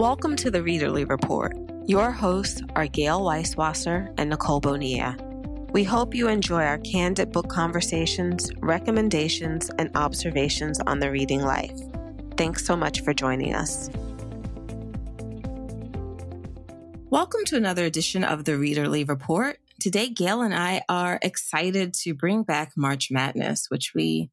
Welcome to the Readerly Report. Your hosts are Gayle Weiswasser and Nicole Bonilla. We hope you enjoy our candid book conversations, recommendations, and observations on the reading life. Thanks so much for joining us. Welcome to another edition of the Readerly Report. Today, Gayle and I are excited to bring back March Madness, which we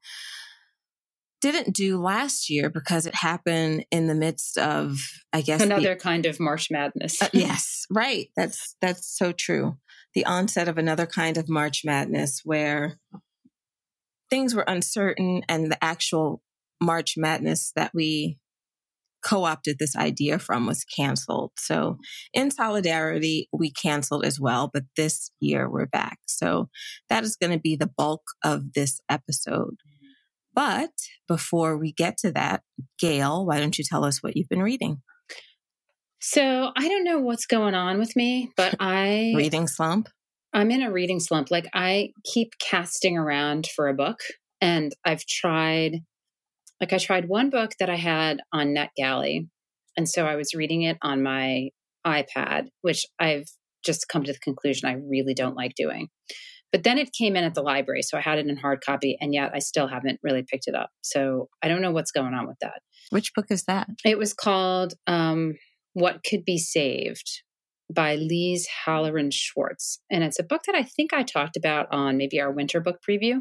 didn't do last year because it happened in the midst of, I guess, another the, kind of March Madness. uh, yes, right. That's that's so true. The onset of another kind of March Madness where things were uncertain, and the actual March Madness that we co-opted this idea from was canceled. So in solidarity, we canceled as well, but this year we're back. So that is going to be the bulk of this episode. But before we get to that, Gayle, why don't you tell us what you've been reading? So I don't know what's going on with me, but I reading slump. I'm in a reading slump. Like I keep casting around for a book, and I've tried. Like I tried one book that I had on NetGalley, and so I was reading it on my iPad, which I've just come to the conclusion I really don't like doing. But then it came in at the library. So I had it in hard copy, and yet I still haven't really picked it up. So I don't know what's going on with that. Which book is that? It was called um, What Could Be Saved by Liese Halloran Schwartz. And it's a book that I think I talked about on maybe our winter book preview.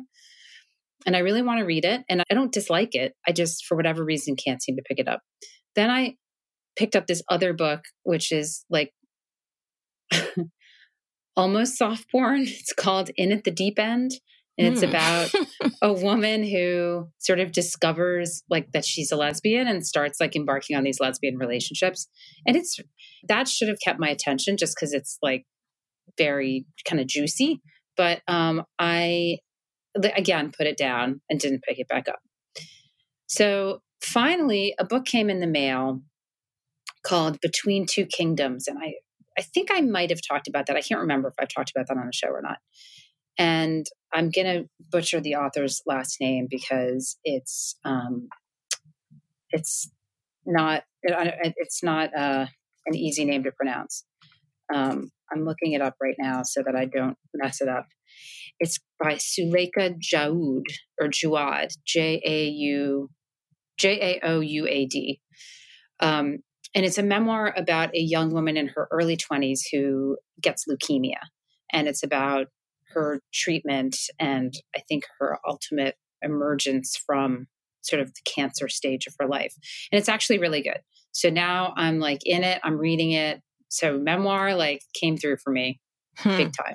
And I really want to read it. And I don't dislike it. I just, for whatever reason, can't seem to pick it up. Then I picked up this other book, which is like almost soft porn. It's called In at the Deep End. And it's mm. about a woman who sort of discovers like that she's a lesbian and starts like embarking on these lesbian relationships. And it's that should have kept my attention just because it's like very kind of juicy. But um, I again put it down and didn't pick it back up. So finally, a book came in the mail called Between Two Kingdoms. And I I think I might have talked about that. I can't remember if I've talked about that on the show or not. And I'm going to butcher the author's last name because it's um, it's not it's not uh, an easy name to pronounce. Um, I'm looking it up right now so that I don't mess it up. It's by Suleika Jaoud or Juad, J A U J A O U A D. Um, and it's a memoir about a young woman in her early 20s who gets leukemia. And it's about her treatment and I think her ultimate emergence from sort of the cancer stage of her life. And it's actually really good. So now I'm like in it, I'm reading it. So memoir like came through for me hmm. big time.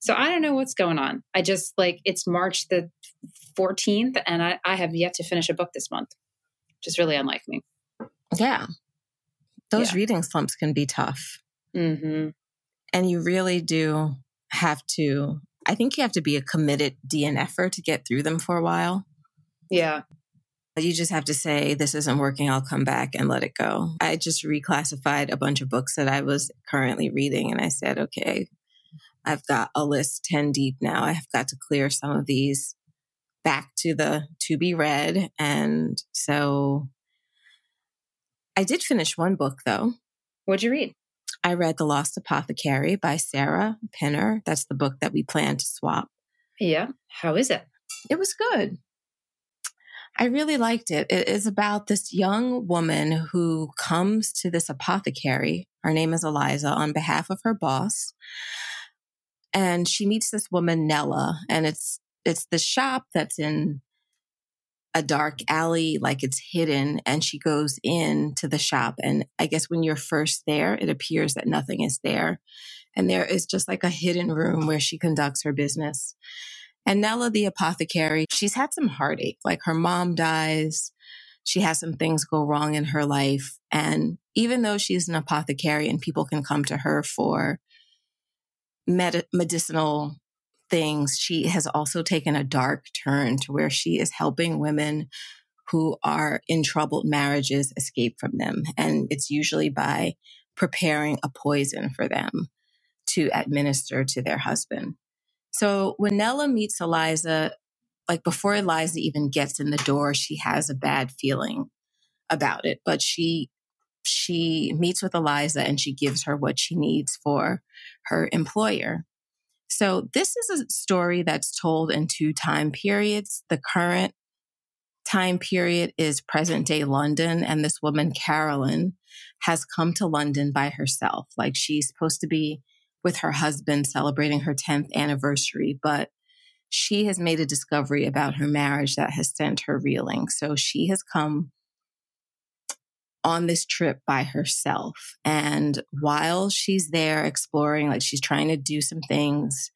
So I don't know what's going on. I just like it's March the 14th and I, I have yet to finish a book this month, which is really unlike me. Yeah those yeah. reading slumps can be tough. Mm-hmm. And you really do have to, I think you have to be a committed DNFer to get through them for a while. Yeah. You just have to say, this isn't working, I'll come back and let it go. I just reclassified a bunch of books that I was currently reading and I said, okay, I've got a list 10 deep now. I've got to clear some of these back to the to be read. And so I did finish one book though. What'd you read? I read The Lost Apothecary by Sarah Penner. That's the book that we plan to swap. Yeah. How is it? It was good. I really liked it. It is about this young woman who comes to this apothecary. Her name is Eliza on behalf of her boss. And she meets this woman, Nella, and it's it's the shop that's in a dark alley, like it's hidden, and she goes in to the shop. And I guess when you're first there, it appears that nothing is there. And there is just like a hidden room where she conducts her business. And Nella, the apothecary, she's had some heartache. Like her mom dies. She has some things go wrong in her life. And even though she's an apothecary and people can come to her for med- medicinal things, she has also taken a dark turn to where she is helping women who are in troubled marriages escape from them. And it's usually by preparing a poison for them to administer to their husband. So when Nella meets Eliza, like before Eliza even gets in the door, she has a bad feeling about it, but she she meets with Eliza and she gives her what she needs for her employer. So, this is a story that's told in two time periods. The current time period is present day London, and this woman, Carolyn, has come to London by herself. Like she's supposed to be with her husband celebrating her 10th anniversary, but she has made a discovery about her marriage that has sent her reeling. So she has come on this trip by herself. And while she's there exploring, like she's trying to do some things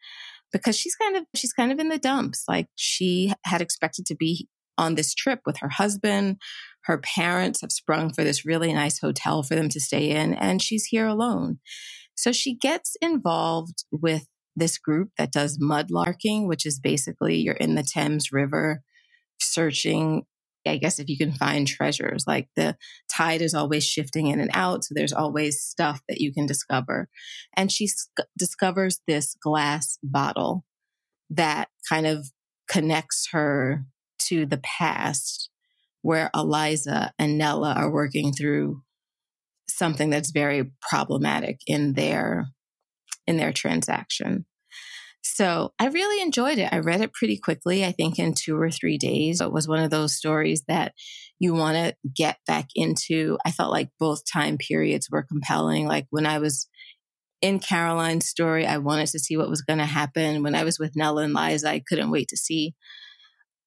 because she's kind of she's kind of in the dumps. Like she had expected to be on this trip with her husband. Her parents have sprung for this really nice hotel for them to stay in, and she's here alone. So she gets involved with this group that does mudlarking, which is basically you're in the Thames River searching. I guess if you can find treasures, like the tide is always shifting in and out. So there's always stuff that you can discover. And she sc- discovers this glass bottle that kind of connects her to the past where Eliza and Nella are working through something that's very problematic in their in their transaction. So I really enjoyed it. I read it pretty quickly, I think in two or three days. It was one of those stories that you want to get back into. I felt like both time periods were compelling. Like when I was in Caroline's story, I wanted to see what was going to happen. When I was with Nella and Liza, I couldn't wait to see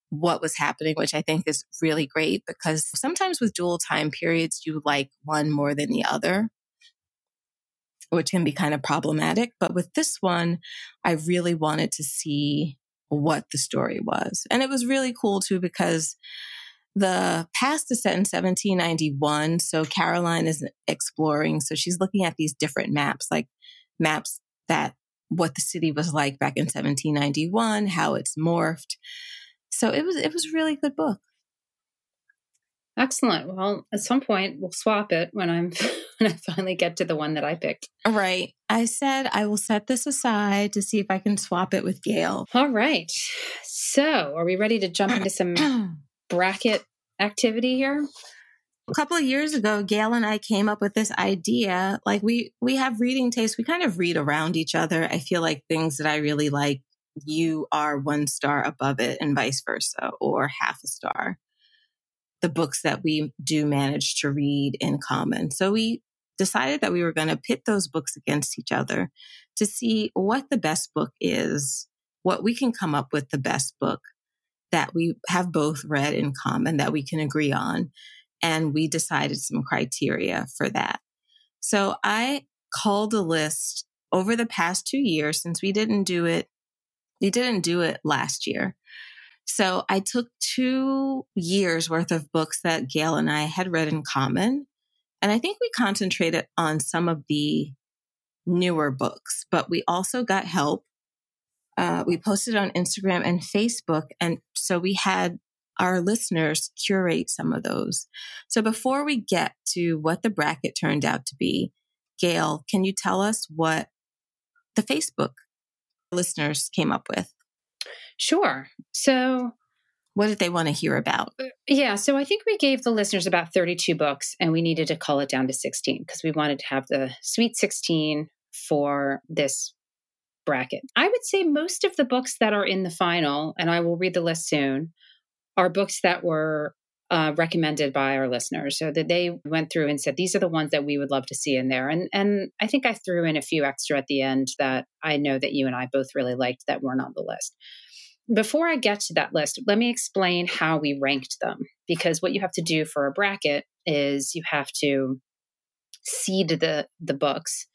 what was happening, which I think is really great because sometimes with dual time periods, you like one more than the other which can be kind of problematic. But with this one, I really wanted to see what the story was. And it was really cool too because the past is set in 1791. So Caroline is exploring. So she's looking at these different maps, like maps that what the city was like back in 1791, how it's morphed. So it was it was really good book. Excellent. Well, at some point we'll swap it when I'm when I finally get to the one that I picked. Right. I said I will set this aside to see if I can swap it with Gayle. All right. So, are we ready to jump into some bracket activity here? A couple of years ago, Gayle and I came up with this idea. Like we we have reading taste. We kind of read around each other. I feel like things that I really like, you are one star above it, and vice versa, or half a star the books that we do manage to read in common. So we decided that we were going to pit those books against each other to see what the best book is, what we can come up with the best book that we have both read in common that we can agree on. And we decided some criteria for that. So I called a list over the past two years since we didn't do it. We didn't do it last year. So I took two years worth of books that Gayle and I had read in common. And I think we concentrated on some of the newer books, but we also got help. Uh, we posted on Instagram and Facebook. And so we had our listeners curate some of those. So before we get to what the bracket turned out to be, Gayle, can you tell us what the Facebook listeners came up with? Sure. So, what did they want to hear about? Uh, yeah, so I think we gave the listeners about 32 books and we needed to cull it down to 16 because we wanted to have the sweet 16 for this bracket. I would say most of the books that are in the final, and I will read the list soon, are books that were uh, recommended by our listeners. So that they went through and said, these are the ones that we would love to see in there. And, and I think I threw in a few extra at the end that I know that you and I both really liked that weren't on the list. Before I get to that list, let me explain how we ranked them. Because what you have to do for a bracket is you have to seed the the books.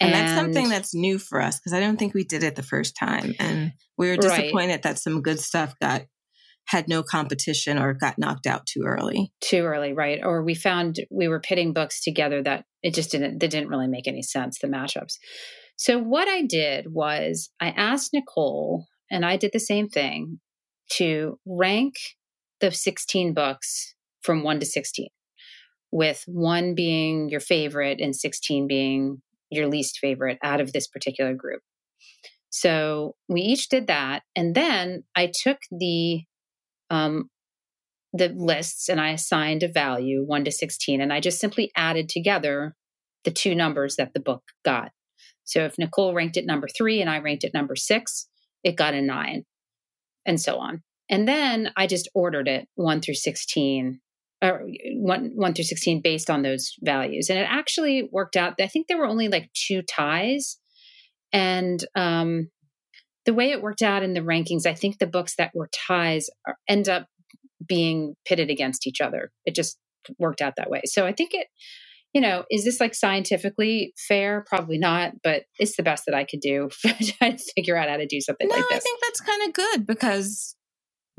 And, and that's something that's new for us because I don't think we did it the first time. And we were disappointed right. that some good stuff got had no competition or got knocked out too early. Too early, right? Or we found we were pitting books together that it just didn't that didn't really make any sense, the matchups. So what I did was I asked Nicole and I did the same thing to rank the 16 books from 1 to 16, with 1 being your favorite and 16 being your least favorite out of this particular group. So we each did that. And then I took the um, the lists and I assigned a value 1 to 16 and I just simply added together the two numbers that the book got. So if Nicole ranked it number 3 and I ranked it number 6, it got a 9 and so on. And then I just ordered it 1 through 16 or 1, 1 through 16 based on those values. And it actually worked out. I think there were only like two ties and um the way it worked out in the rankings, I think the books that were ties are, end up being pitted against each other. It just worked out that way. So I think it, you know, is this like scientifically fair? Probably not, but it's the best that I could do to figure out how to do something no, like this. I think that's kind of good because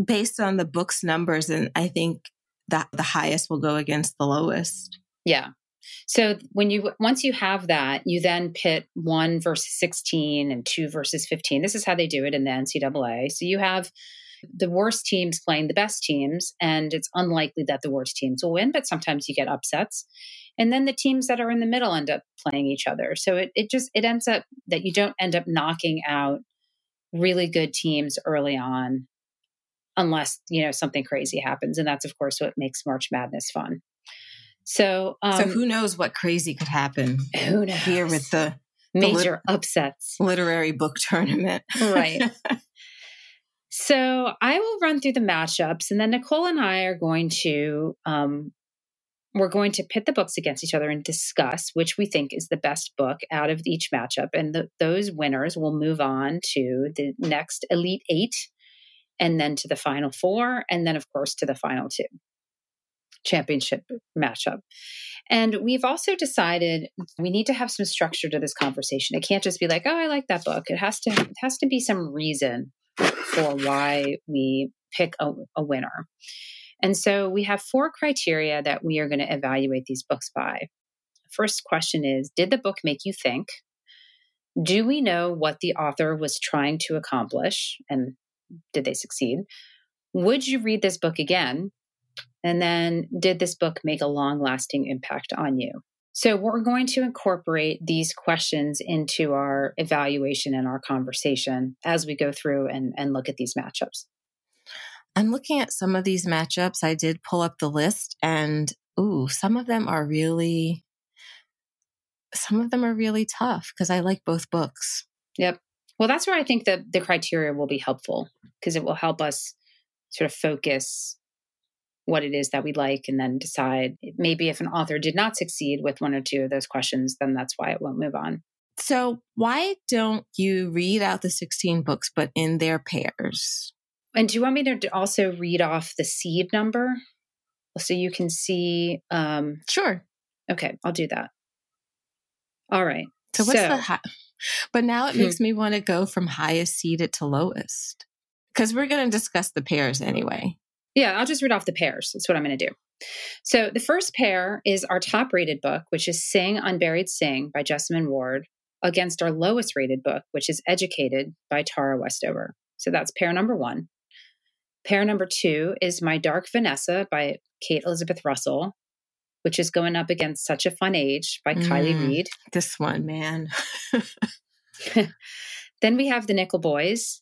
based on the book's numbers, and I think that the highest will go against the lowest. Yeah. So when you once you have that, you then pit one versus 16 and two versus 15. This is how they do it in the NCAA. So you have the worst teams playing the best teams, and it's unlikely that the worst teams will win, but sometimes you get upsets. And then the teams that are in the middle end up playing each other. So it, it just it ends up that you don't end up knocking out really good teams early on unless you know something crazy happens and that's of course what makes march madness fun so, um, so who knows what crazy could happen? Who knows here with the, the major lit- upsets literary book tournament, right? So I will run through the matchups, and then Nicole and I are going to um, we're going to pit the books against each other and discuss which we think is the best book out of each matchup, and the, those winners will move on to the next Elite Eight, and then to the Final Four, and then of course to the Final Two championship matchup. And we've also decided we need to have some structure to this conversation. It can't just be like, "Oh, I like that book." It has to it has to be some reason for why we pick a, a winner. And so we have four criteria that we are going to evaluate these books by. First question is Did the book make you think? Do we know what the author was trying to accomplish? And did they succeed? Would you read this book again? And then, did this book make a long lasting impact on you? So, we're going to incorporate these questions into our evaluation and our conversation as we go through and, and look at these matchups. I'm looking at some of these matchups. I did pull up the list, and ooh, some of them are really, some of them are really tough because I like both books. Yep. Well, that's where I think that the criteria will be helpful because it will help us sort of focus what it is that we like and then decide maybe if an author did not succeed with one or two of those questions, then that's why it won't move on. So, why don't you read out the 16 books, but in their pairs? And do you want me to also read off the seed number so you can see? Um, sure. Okay, I'll do that. All right. So, what's so, the high? But now it hmm. makes me want to go from highest seeded to lowest because we're going to discuss the pairs anyway. Yeah, I'll just read off the pairs. That's what I'm going to do. So the first pair is our top rated book, which is Sing Unburied Sing by Jesmyn Ward, against our lowest rated book, which is Educated by Tara Westover. So that's pair number one. Pair number two is My Dark Vanessa by Kate Elizabeth Russell, which is going up against Such a Fun Age by mm, Kiley Reid. This one, man. then we have The Nickel Boys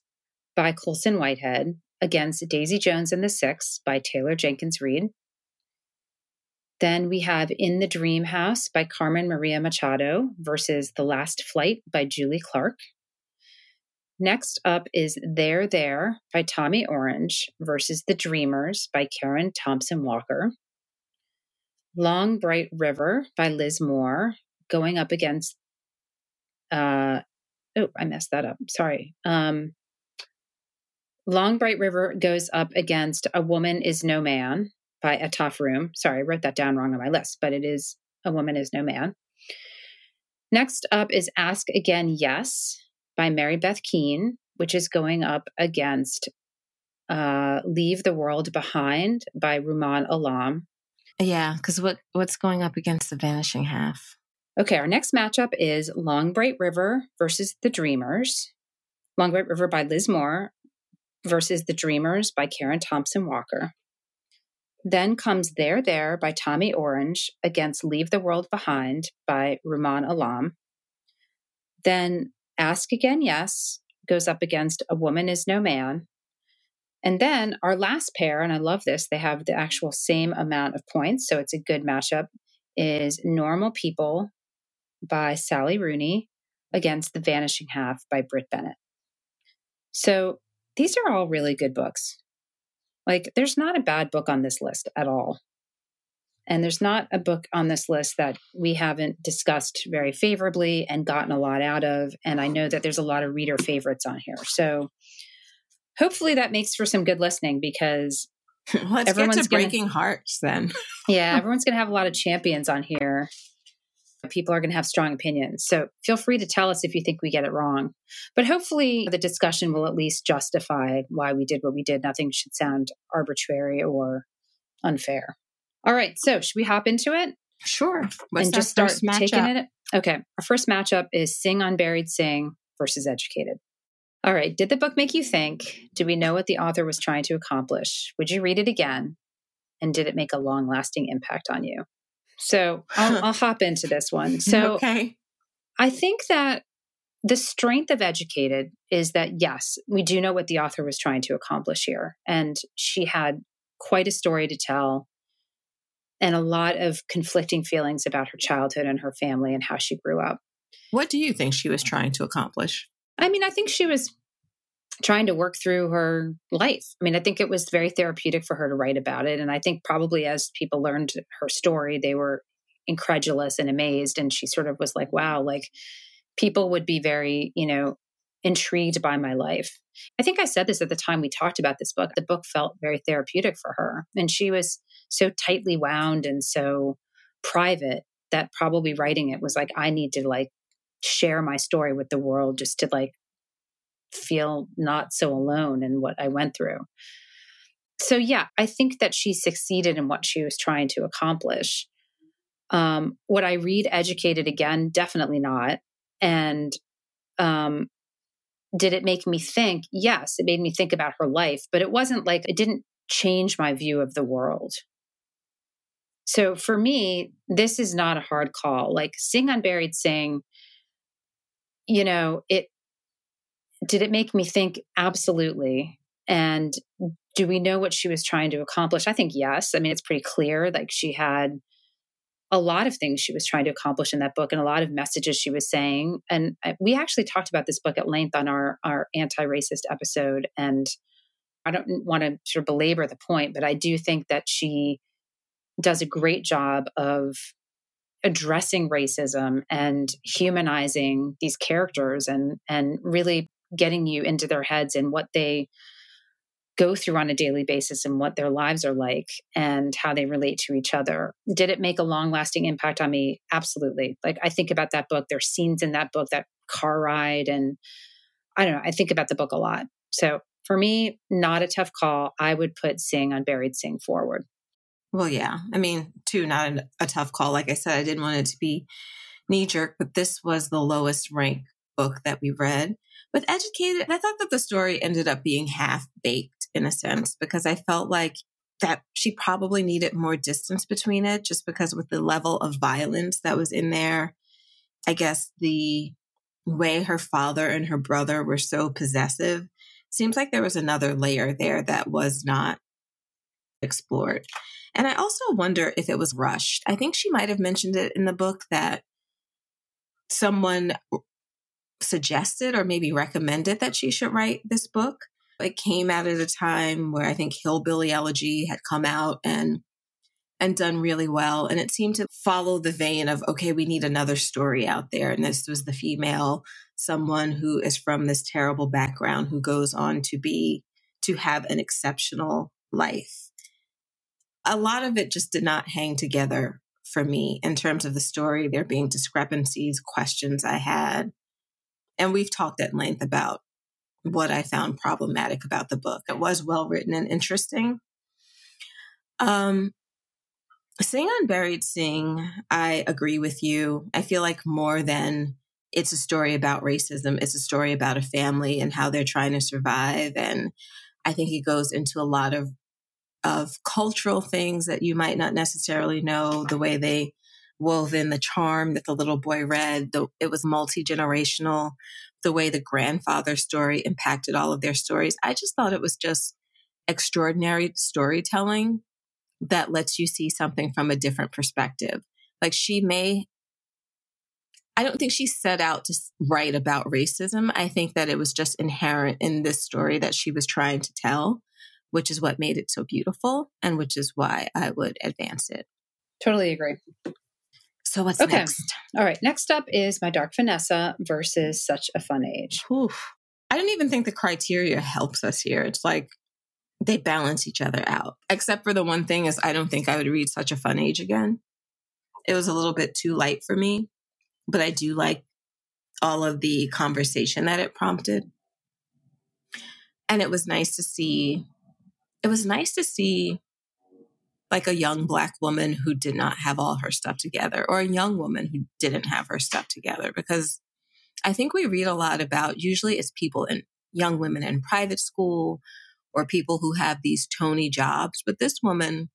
by Colson Whitehead, against Daisy Jones and the Six by Taylor Jenkins Reid. Then we have In the Dream House by Carmen Maria Machado versus The Last Flight by Julie Clark. Next up is There There by Tommy Orange versus The Dreamers by Karen Thompson Walker. Long Bright River by Liz Moore going up against uh oh, I messed that up. Sorry. Um Long Bright River goes up against A Woman Is No Man by Etaf Rum. Sorry, I wrote that down wrong on my list, but it is A Woman Is No Man. Next up is Ask Again Yes by Mary Beth Keane, which is going up against uh, Leave the World Behind by Rumaan Alam. Yeah, because what, what's going up against The Vanishing Half? Okay, our next matchup is Long Bright River versus The Dreamers. Long Bright River by Liz Moore versus The Dreamers by Karen Thompson Walker. Then comes There There by Tommy Orange against Leave the World Behind by Rumaan Alam. Then Ask Again Yes goes up against A Woman Is No Man. And then our last pair, and I love this, they have the actual same amount of points. So it's a good matchup, is Normal People by Sally Rooney against The Vanishing Half by Brit Bennett. So these are all really good books. Like, there's not a bad book on this list at all. And there's not a book on this list that we haven't discussed very favorably and gotten a lot out of. And I know that there's a lot of reader favorites on here. So hopefully that makes for some good listening because Let's everyone's get to breaking gonna, hearts then. yeah, everyone's going to have a lot of champions on here. People are going to have strong opinions. So feel free to tell us if you think we get it wrong. But hopefully the discussion will at least justify why we did what we did. Nothing should sound arbitrary or unfair. All right. So should we hop into it? Sure. What's and just start taking it. Okay. Our first matchup is Sing Unburied Sing versus Educated. All right. Did the book make you think? Do we know what the author was trying to accomplish? Would you read it again? And did it make a long lasting impact on you? So I'll, I'll hop into this one. So okay. I think that the strength of Educated is that, yes, we do know what the author was trying to accomplish here. And she had quite a story to tell and a lot of conflicting feelings about her childhood and her family and how she grew up. What do you think she was trying to accomplish? I mean, I think she was trying to work through her life. I mean, I think it was very therapeutic for her to write about it. And I think probably as people learned her story, they were incredulous and amazed. And she sort of was like, wow, like people would be very, you know, intrigued by my life. I think I said this at the time we talked about this book. The book felt very therapeutic for her. And she was so tightly wound and so private that probably writing it was like, I need to like share my story with the world just to like feel not so alone in what I went through. So, yeah, I think that she succeeded in what she was trying to accomplish. Um, would I read Educated again? Definitely not. And um, did it make me think? Yes, it made me think about her life, but it wasn't like it didn't change my view of the world. So for me, this is not a hard call. Like Sing Unburied Sing, you know, it did it make me think? Absolutely. And do we know what she was trying to accomplish? I think yes. I mean, it's pretty clear. Like she had a lot of things she was trying to accomplish in that book and a lot of messages she was saying. And uh, we actually talked about this book at length on our, our anti racist episode. And I don't want to sort of belabor the point, but I do think that she does a great job of addressing racism and humanizing these characters and and really getting you into their heads and what they go through on a daily basis and what their lives are like and how they relate to each other. Did it make a long lasting impact on me? Absolutely. Like I think about that book, there's scenes in that book, that car ride, and I don't know, I think about the book a lot. So for me, not a tough call. I would put Sing Unburied Sing forward. Well, yeah. I mean, two, not a tough call. Like I said, I didn't want it to be knee jerk, but this was the lowest rank book that we read. With Educated, I thought that the story ended up being half baked in a sense because I felt like that she probably needed more distance between it just because with the level of violence that was in there, I guess the way her father and her brother were so possessive seems like there was another layer there that was not explored. And I also wonder if it was rushed. I think she might have mentioned it in the book that someone suggested or maybe recommended that she should write this book. It came out at a time where I think Hillbilly Elegy had come out and and done really well. And it seemed to follow the vein of, okay, we need another story out there. And this was the female, someone who is from this terrible background who goes on to be, to have an exceptional life. A lot of it just did not hang together for me in terms of the story, there being discrepancies, questions I had. And we've talked at length about what I found problematic about the book. It was well written and interesting. Um, Sing Unburied Sing, I agree with you. I feel like more than it's a story about racism, it's a story about a family and how they're trying to survive. And I think it goes into a lot of of cultural things that you might not necessarily know, the way they wove in the charm that the little boy read. The, it was multi generational the way the grandfather story impacted all of their stories. I just thought it was just extraordinary storytelling that lets you see something from a different perspective. Like she may, I don't think she set out to write about racism. I think that it was just inherent in this story that she was trying to tell, which is what made it so beautiful and which is why I would advance it. Totally agree. So what's okay. next? All right. Next up is My Dark Vanessa versus Such a Fun Age. Oof. I don't even think the criteria helps us here. It's like they balance each other out. Except for the one thing is I don't think I would read Such a Fun Age again. It was a little bit too light for me, but I do like all of the conversation that it prompted. And it was nice to see it was nice to see like a young black woman who did not have all her stuff together or a young woman who didn't have her stuff together because I think we read a lot about usually it's people in young women in private school or people who have these Tony jobs. But this woman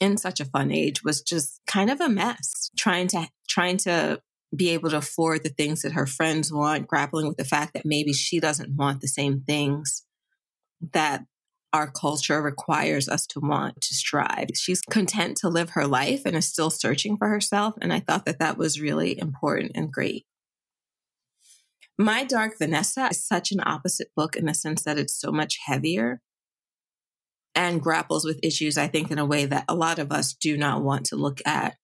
in such a fun age was just kind of a mess, trying to trying to be able to afford the things that her friends want, grappling with the fact that maybe she doesn't want the same things that our culture requires us to want to strive. She's content to live her life and is still searching for herself. And I thought that that was really important and great. My Dark Vanessa is such an opposite book in the sense that it's so much heavier and grapples with issues, I think, in a way that a lot of us do not want to look at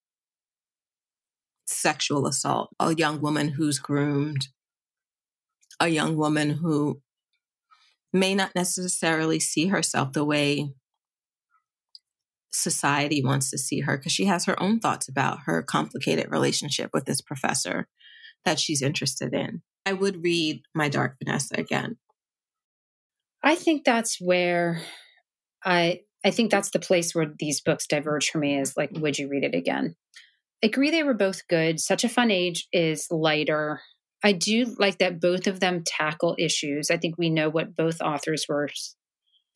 sexual assault, a young woman who's groomed, a young woman who may not necessarily see herself the way society wants to see her because she has her own thoughts about her complicated relationship with this professor that she's interested in. I would read My Dark Vanessa again. I think that's where I I think that's the place where these books diverge for me is like, would you read it again? I agree they were both good. Such a Fun Age is lighter. I do like that both of them tackle issues. I think we know what both authors were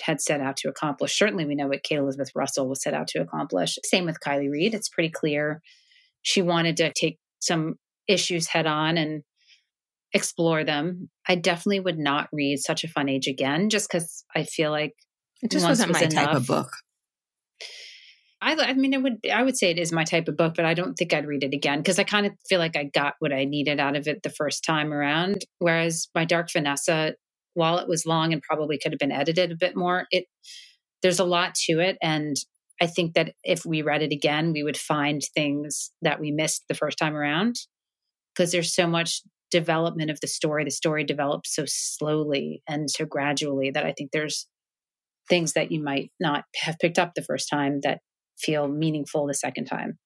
had set out to accomplish. Certainly, we know what Kate Elizabeth Russell was set out to accomplish. Same with Kiley Reid. It's pretty clear she wanted to take some issues head on and explore them. I definitely would not read Such a Fun Age again, just because I feel like it just wasn't was my enough. type of book. I, I mean, it would. I would say it is my type of book, but I don't think I'd read it again because I kind of feel like I got what I needed out of it the first time around. Whereas my Dark Vanessa, while it was long and probably could have been edited a bit more, it there's a lot to it, and I think that if we read it again, we would find things that we missed the first time around because there's so much development of the story. The story develops so slowly and so gradually that I think there's things that you might not have picked up the first time that feel meaningful the second time.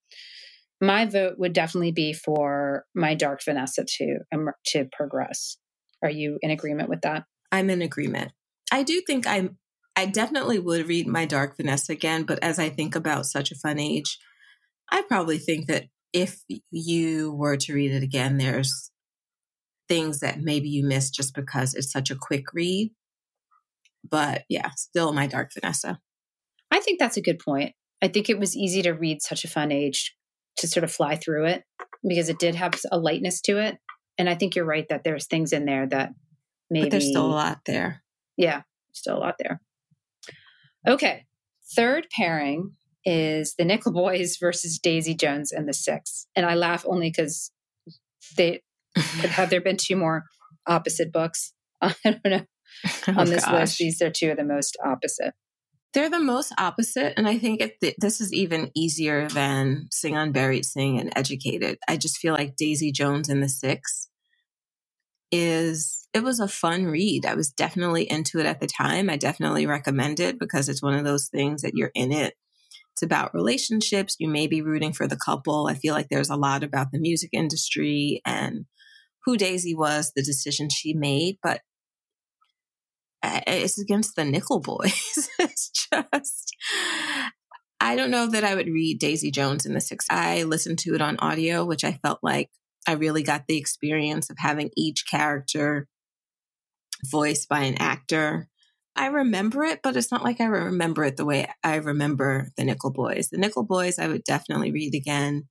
My vote would definitely be for my dark Vanessa to to progress. Are you in agreement with that? I'm in agreement. I do think I'm I definitely would read my dark Vanessa again, but as I think about such a fun age, I probably think that if you were to read it again, there's things that maybe you missed just because it's such a quick read. But yeah, still my dark Vanessa. I think that's a good point. I think it was easy to read such a fun age to sort of fly through it because it did have a lightness to it. And I think you're right that there's things in there that maybe. But there's still a lot there. Yeah, still a lot there. Okay. Third pairing is the Nickel Boys versus Daisy Jones and the Six. And I laugh only because they have there been two more opposite books. I don't know. Oh, On this gosh. list, these are two of the most opposite. They're the most opposite. And I think it, this is even easier than Sing Unburied Sing and Educated. I just feel like Daisy Jones and the Six is, it was a fun read. I was definitely into it at the time. I definitely recommend it because it's one of those things that you're in it. It's about relationships. You may be rooting for the couple. I feel like there's a lot about the music industry and who Daisy was, the decision she made, but it's against the Nickel Boys. it's just, I don't know that I would read Daisy Jones in the six. I listened to it on audio, which I felt like I really got the experience of having each character voiced by an actor. I remember it, but it's not like I remember it the way I remember the Nickel Boys. The Nickel Boys, I would definitely read again.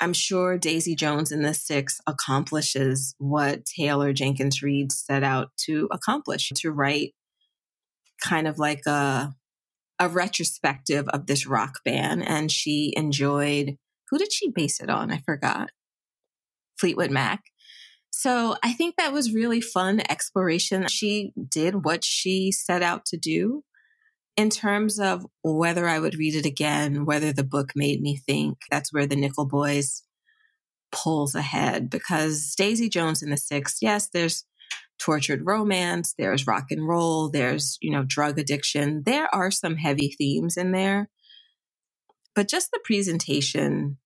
I'm sure Daisy Jones in the Six accomplishes what Taylor Jenkins Reid set out to accomplish to write kind of like a a retrospective of this rock band and she enjoyed who did she base it on? I forgot. Fleetwood Mac. So I think that was really fun exploration. She did what she set out to do in terms of whether I would read it again, whether the book made me think. That's where the Nickel Boys pulls ahead because Daisy Jones and the Six, yes, there's tortured romance, there's rock and roll, there's, you know, drug addiction. There are some heavy themes in there. But just the presentation,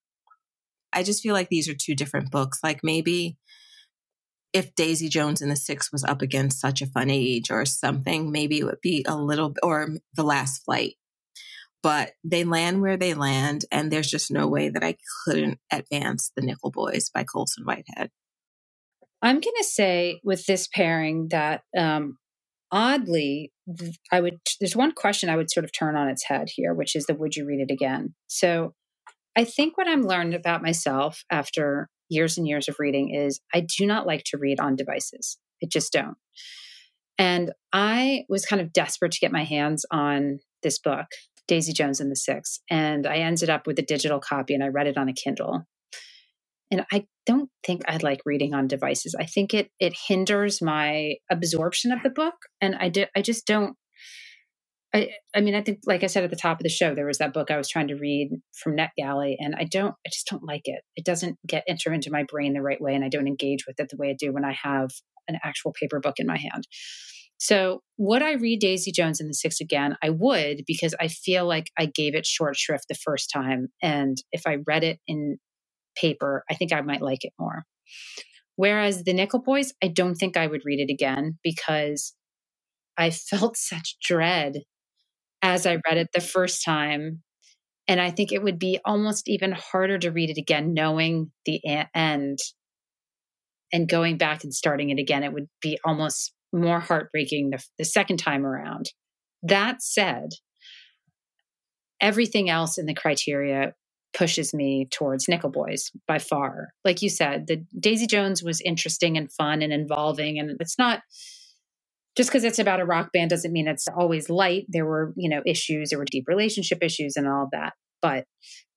I just feel like these are two different books. Like maybe if Daisy Jones and the Six was up against such a fun age or something, maybe it would be a little, or the last flight. But they land where they land, and there's just no way that I couldn't advance the Nickel Boys by Colson Whitehead. I'm going to say with this pairing that um, oddly, I would, there's one question I would sort of turn on its head here, which is the would you read it again? So I think what I'm learned about myself after years and years of reading is I do not like to read on devices. I just don't. And I was kind of desperate to get my hands on this book, Daisy Jones and the Six. And I ended up with a digital copy and I read it on a Kindle. And I don't think I like reading on devices. I think it it hinders my absorption of the book, and I did I just don't. I I mean I think like I said at the top of the show, there was that book I was trying to read from NetGalley, and I don't I just don't like it. It doesn't get enter into my brain the right way, and I don't engage with it the way I do when I have an actual paper book in my hand. So, would I read Daisy Jones and the Six again? I would because I feel like I gave it short shrift the first time. And if I read it in paper, I think I might like it more. Whereas the Nickel Boys, I don't think I would read it again because I felt such dread as I mm-hmm. read it the first time. And I think it would be almost even harder to read it again, knowing the end and going back and starting it again. It would be almost more heartbreaking the, the second time around. That said, everything else in the criteria pushes me towards Nickel Boys by far. Like you said, the Daisy Jones was interesting and fun and involving, and it's not just because it's about a rock band doesn't mean it's always light. There were, you know, issues, there were deep relationship issues and all of that, but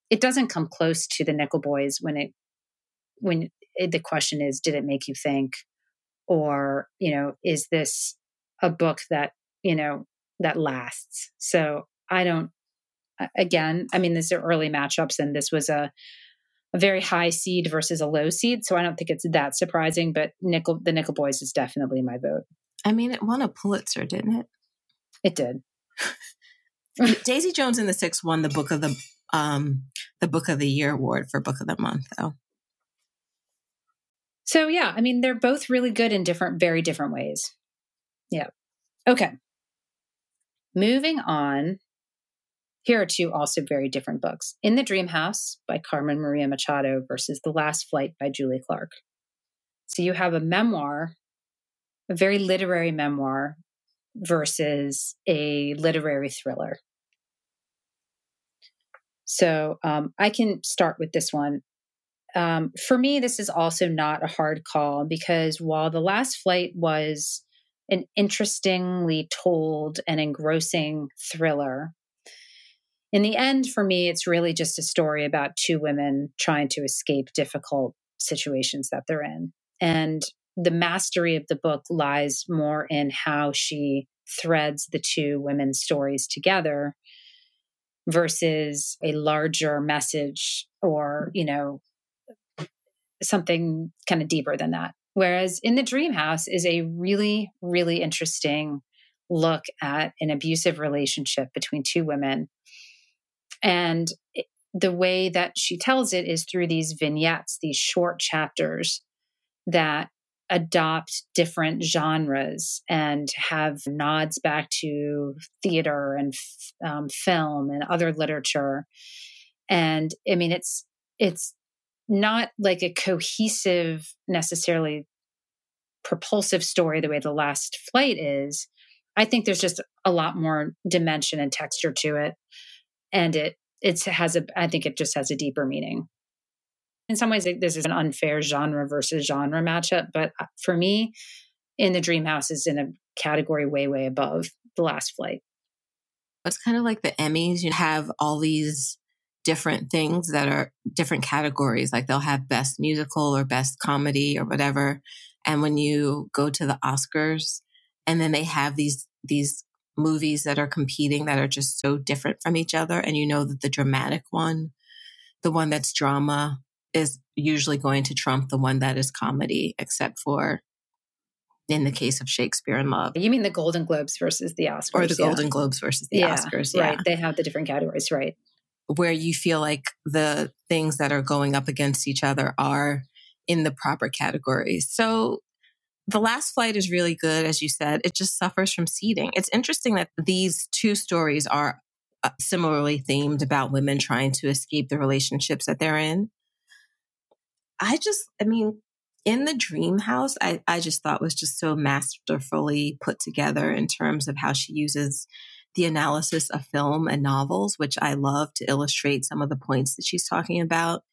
it doesn't come close to the Nickel Boys when it when it, the question is, did it make you think, or you know, is this a book that you know that lasts? So I don't again, I mean, these are early matchups, and this was a, a very high seed versus a low seed. So I don't think it's that surprising. But Nickel, the Nickel Boys is definitely my vote. I mean, it won a Pulitzer, didn't it? It did. Daisy Jones and the Six won the book of the um the book of the year award for book of the month, though. So yeah, I mean, they're both really good in different, very different ways. Yeah. Okay. Moving on here are two also very different books In the Dream House by Carmen Maria Machado versus The Last Flight by Julie Clark. So you have a memoir, a very literary memoir, versus a literary thriller. So um, I can start with this one. Um, for me, this is also not a hard call because while The Last Flight was an interestingly told and engrossing thriller, in the end, for me, it's really just a story about two women trying to escape difficult situations that they're in. And the mastery of the book lies more in how she threads the two women's stories together versus a larger message or, mm-hmm. you know, something kind of deeper than that. Whereas in the dream house is a really, really interesting look at an abusive relationship between two women and the way that she tells it is through these vignettes, these short chapters that adopt different genres and have nods back to theater and um, film and other literature. And I mean, it's it's not like a cohesive, necessarily propulsive story the way the last flight is. I think there's just a lot more dimension and texture to it and it it has a i think it just has a deeper meaning in some ways this is an unfair genre versus genre matchup but uh, for me in the dream house is in a category way way above The Last Flight. It's kind of like the Emmys. You have all these different things that are different categories. Like they'll have best musical or best comedy or whatever. And when you go to the Oscars and then they have these, these movies that are competing that are just so different from each other. And you know that the dramatic one, the one that's drama is usually going to trump the one that is comedy, except for in the case of Shakespeare in Love. You mean the Golden Globes versus the Oscars? Or the yeah. Golden Globes versus the yeah, Oscars. Yeah. Right. They have the different categories, right. Where you feel like the things that are going up against each other are in the proper categories. So the last flight is really good, as you said. It just suffers from seeding. It's interesting that these two stories are uh, similarly themed about women trying to escape the relationships that they're in. I just, I mean, in the dream house, I, I just thought was just so masterfully put together in terms of how she uses the analysis of film and novels, which I love to illustrate some of the points that she's talking about.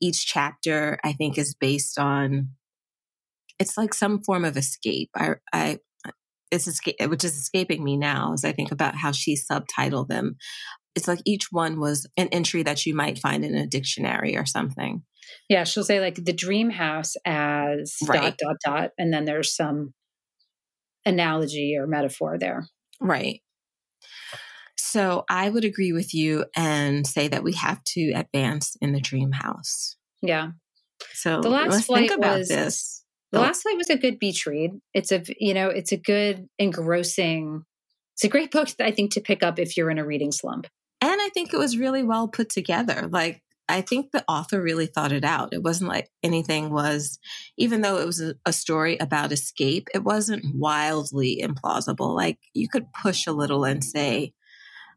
Each chapter, I think, is based on it's like some form of escape. I, I, it's escape, which is escaping me now as I think about how she subtitled them. It's like each one was an entry that you might find in a dictionary or something. Yeah, she'll say like the dream house as right. dot dot dot, and then there's some analogy or metaphor there. Right. So I would agree with you and say that we have to advance in the dream house. Yeah. So the last flight was, this. The oh. Last Flight was a good beach read. It's a you know it's a good engrossing. It's a great book I think to pick up if you're in a reading slump. And I think it was really well put together. Like I think the author really thought it out. It wasn't like anything was, even though it was a, a, story about escape, it wasn't wildly implausible. Like you could push a little and say,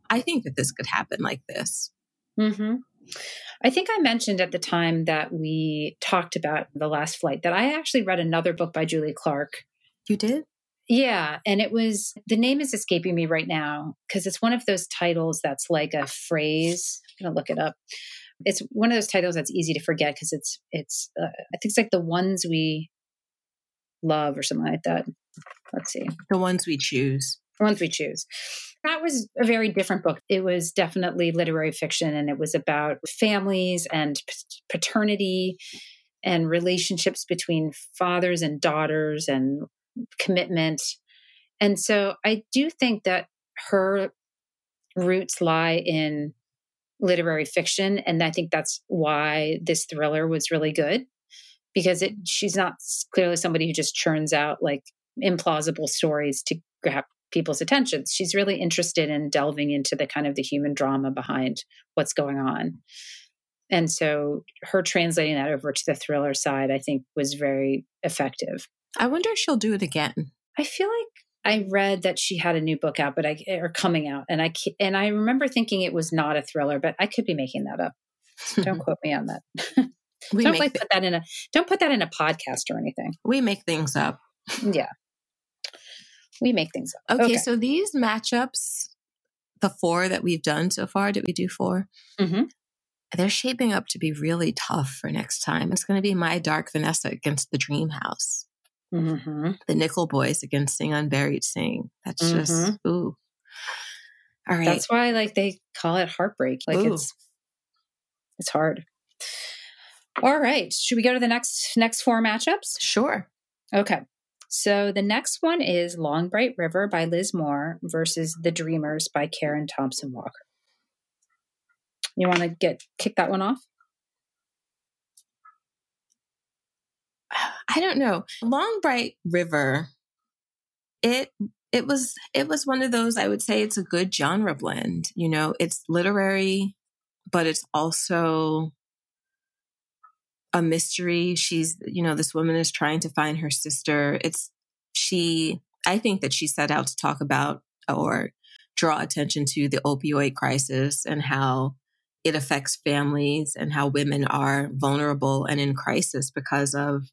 I think that this could happen like this. Mm-hmm. I think I mentioned at the time that we talked about the last flight that I actually read another book by Julie Clark. You did? Yeah. And it was, the name is escaping me right now because it's one of those titles that's like a phrase. I'm going to look it up. It's one of those titles that's easy to forget because it's, it's, uh, I think it's like the ones we love or something like that. Let's see. The ones we choose. The ones we choose. That was a very different book. It was definitely literary fiction and it was about families and paternity and relationships between fathers and daughters and commitment. And so I do think that her roots lie in literary fiction. And I think that's why this thriller was really good because it, mm-hmm. she's not clearly somebody who just churns out like implausible stories to grab people's attentions. She's really interested in delving into the kind of the human drama behind what's going on. And so her translating that over to the thriller side, I think, was very effective. I wonder if she'll do it again. I feel like I read that she had a new book out, but I or coming out, and I and I remember thinking it was not a thriller, but I could be making that up. So don't quote me on that. we don't like th- put that in a don't put that in a podcast or anything. We make things up. Yeah, we make things up. Okay, okay. so these matchups, the four that we've done so far, did we do 4 mm-hmm. They're shaping up to be really tough for next time. It's going to be My Dark Vanessa against the Dream House. Mm-hmm. The Nickel Boys against Sing Unburied Sing. That's mm-hmm. just, ooh. All right. That's why like they call it heartbreak. Like ooh. it's it's hard. All right. Should we go to the next next four matchups? Sure. Okay. So the next one is Long Bright River by Liz Moore versus The Dreamers by Karen Thompson Walker. You want to get kick that one off? I don't know. Long Bright River it it was it was one of those I would say it's a good genre blend. You know, it's literary but it's also a mystery. She's, you know, this woman is trying to find her sister. It's, she, I think that she set out to talk about or draw attention to the opioid crisis and how it affects families and how women are vulnerable and in crisis because of,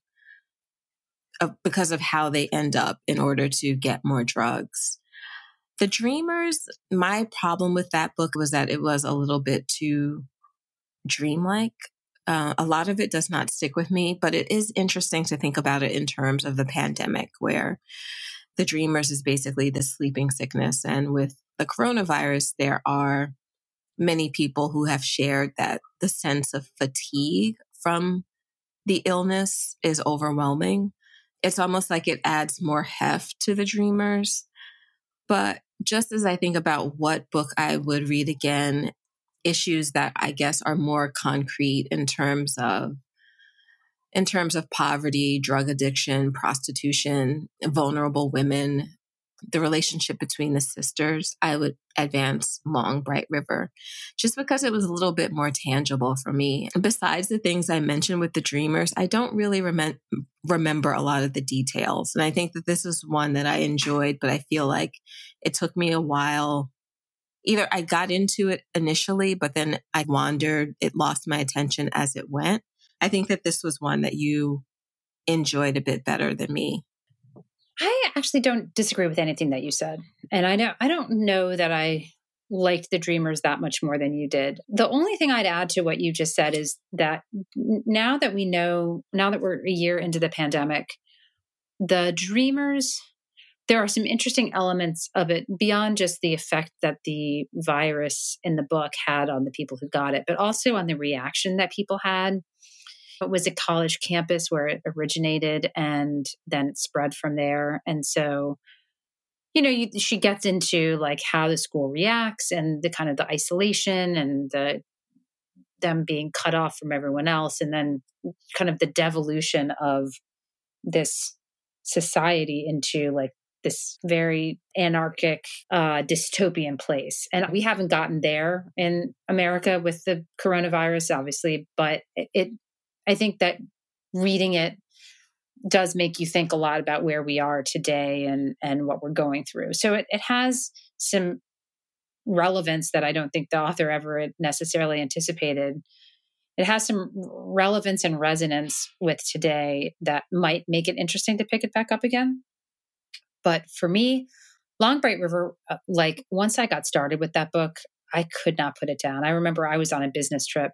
of because of how they end up in order to get more drugs. The Dreamers, my problem with that book was that it was a little bit too dreamlike. Uh, a lot of it does not stick with me, but it is interesting to think about it in terms of the pandemic, where the dreamers is basically the sleeping sickness. And with the coronavirus, there are many people who have shared that the sense of fatigue from the illness is overwhelming. It's almost like it adds more heft to the dreamers. But just as I think about what book I would read again, issues that I guess are more concrete in terms of in terms of poverty, drug addiction, prostitution, vulnerable women, the relationship between the sisters, I would advance Long Bright River just because it was a little bit more tangible for me. Besides the things I mentioned with the Dreamers, I don't really rem- remember a lot of the details. And I think that this is one that I enjoyed, but I feel like it took me a while. Either I got into it initially, but then I wandered, it lost my attention as it went. I think that this was one that you enjoyed a bit better than me. I actually don't disagree with anything that you said. And I know I don't know that I liked the dreamers that much more than you did. The only thing I'd add to what you just said is that now that we know, now that we're a year into the pandemic, the dreamers there are some interesting elements of it beyond just the effect that the virus in the book had on the people who got it, but also on the reaction that people had it was a college campus where it originated and then it spread from there. And so, you know, you, she gets into like how the school reacts and the kind of the isolation and the them being cut off from everyone else and then kind of the devolution of this society into like this very anarchic uh, dystopian place and we haven't gotten there in america with the coronavirus obviously but it, it I think that reading it does make you think a lot about where we are today and and what we're going through. So it, it has some relevance that I don't think the author ever necessarily anticipated. It has some relevance and resonance with today that might make it interesting to pick it back up again. But for me, Long Bright River, uh, like once I got started with that book, I could not put it down. I remember I was on a business trip.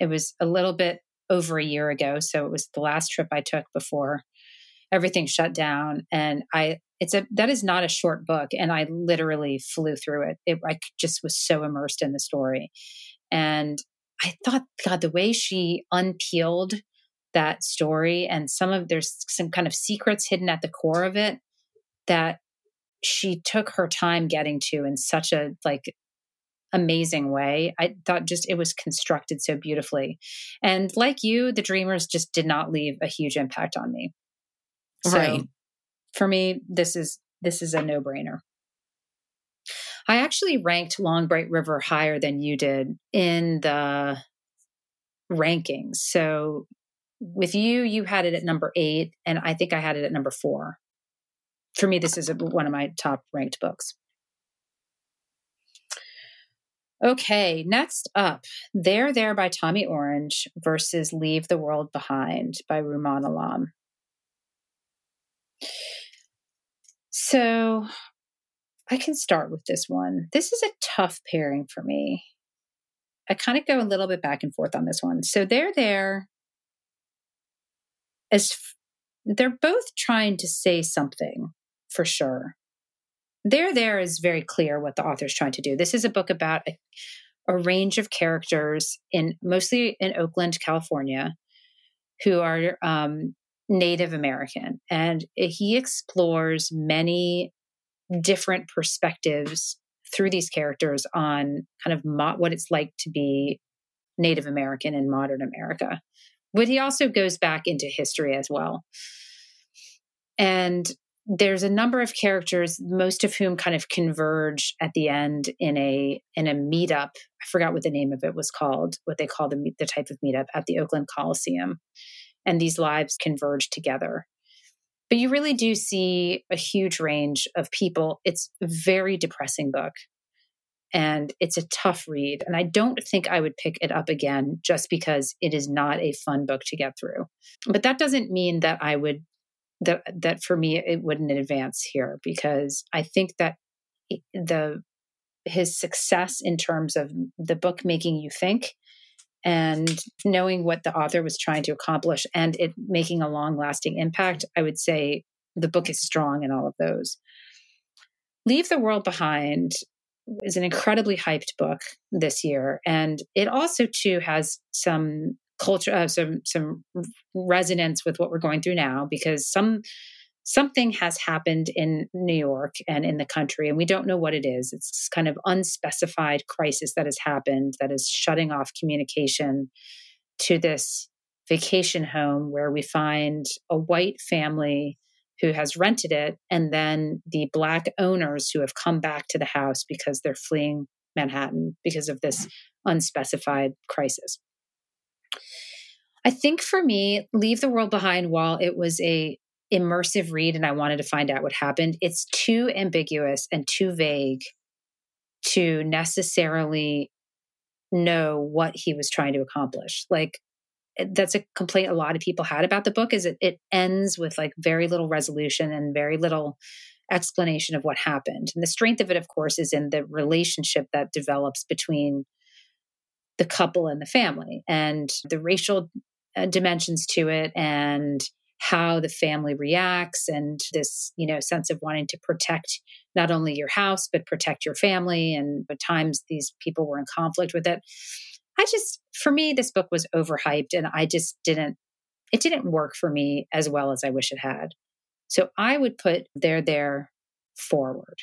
It was a little bit over a year ago. So it was the last trip I took before everything shut down. And I, it's a, that is not a short book. And I literally flew through it. it I just was so immersed in the story. And I thought, God, the way she unpeeled that story and some of there's some kind of secrets hidden at the core of it that she took her time getting to in such a like amazing way. I thought just it was constructed so beautifully. And like you, the Dreamers just did not leave a huge impact on me. So right. for me, this is this is a no-brainer. I actually ranked Long Bright River higher than you did in the rankings. So with you, you had it at number eight, and I think I had it at number four. For me, this is a, one of my top ranked books. Okay, next up, There There by Tommy Orange versus Leave the World Behind by Rumaan Alam. So I can start with this one. This is a tough pairing for me. I kind of go a little bit back and forth on this one. So There There as f- they're both trying to say something for sure there there is very clear what the author is trying to do. This is a book about a, a range of characters in mostly in oakland california who are um, native american. And he explores many different perspectives through these characters on kind of mo- what it's like to be native american in modern america. But he also goes back into history as well. And there's a number of characters most of whom kind of converge at the end in a in a meetup. I forgot what the name of it was called what they call the the type of meetup at the oakland coliseum. And these lives converge together. But you really do see a huge range of people. It's a very depressing book. And it's a tough read. And i don't think i would pick it up again just because it is not a fun book to get through. But that doesn't mean that i would that that for me it wouldn't advance here because I think that the his success in terms of the book making you think and knowing what the author was trying to accomplish and it making a long lasting impact, I would say the book is strong in all of those. Leave the World Behind is an incredibly hyped book this year. And it also, too, has some culture, uh, some, some resonance with what we're going through now because some something has happened in New York and in the country, and we don't know what it is. It's kind of unspecified crisis that has happened that is shutting off communication to this vacation home where we find a white family who has rented it, and then the black owners who have come back to the house because they're fleeing Manhattan because of this unspecified crisis. I think for me, Leave the World Behind, while it was a immersive read and I wanted to find out what happened, it's too ambiguous and too vague to necessarily know what he was trying to accomplish. Like eh, that's a complaint a lot of people had about the book is it, it ends with like very little resolution and very little explanation of what happened. And the strength of it, of course, is in the relationship that develops between the couple and the family and the racial uh, dimensions to it and how the family reacts and this you know sense of wanting to protect not only your house but protect your family. And at times these people were in conflict with it. I just for me this book was overhyped and i just didn't it didn't work for me as well as i wish it had. So i would put there there forward.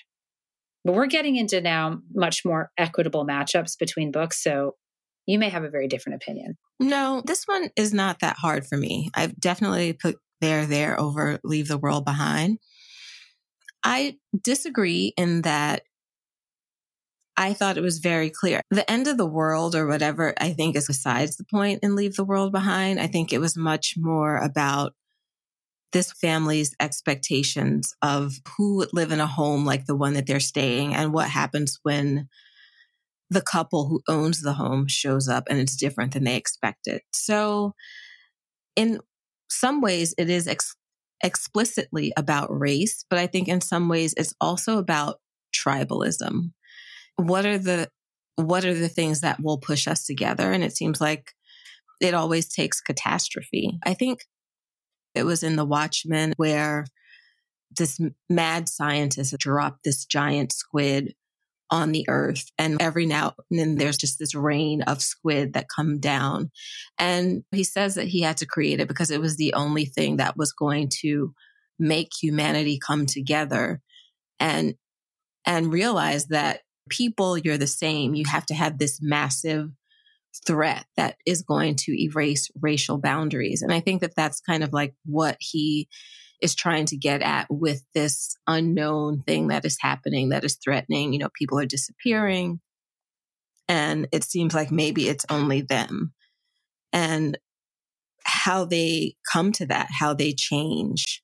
But we're getting into now much more equitable matchups between books. So you may have a very different opinion. No, this one is not that hard for me. I've definitely put there, there over leave the world behind. I disagree in that I thought it was very clear. The end of the world or whatever, I think is besides the point in Leave the World Behind. I think it was much more about this family's expectations of who would live in a home like the one that they're staying and what happens when the couple who owns the home shows up and it's different than they expected. So in some ways it is ex- explicitly about race, but I think in some ways it's also about tribalism. What are the what are the things that will push us together? And it seems like it always takes catastrophe. I think it was in The Watchmen where this mad scientist dropped this giant squid on the earth. And every now and then there's just this rain of squid that come down. And he says that he had to create it because it was the only thing that was going to make humanity come together and, and realize that people, you're the same. You have to have this massive threat that is going to erase racial boundaries. And I think that that's kind of like what he is trying to get at with this unknown thing that is happening that is threatening. You know, people are disappearing and it seems like maybe it's only them. And how they come to that, how they change.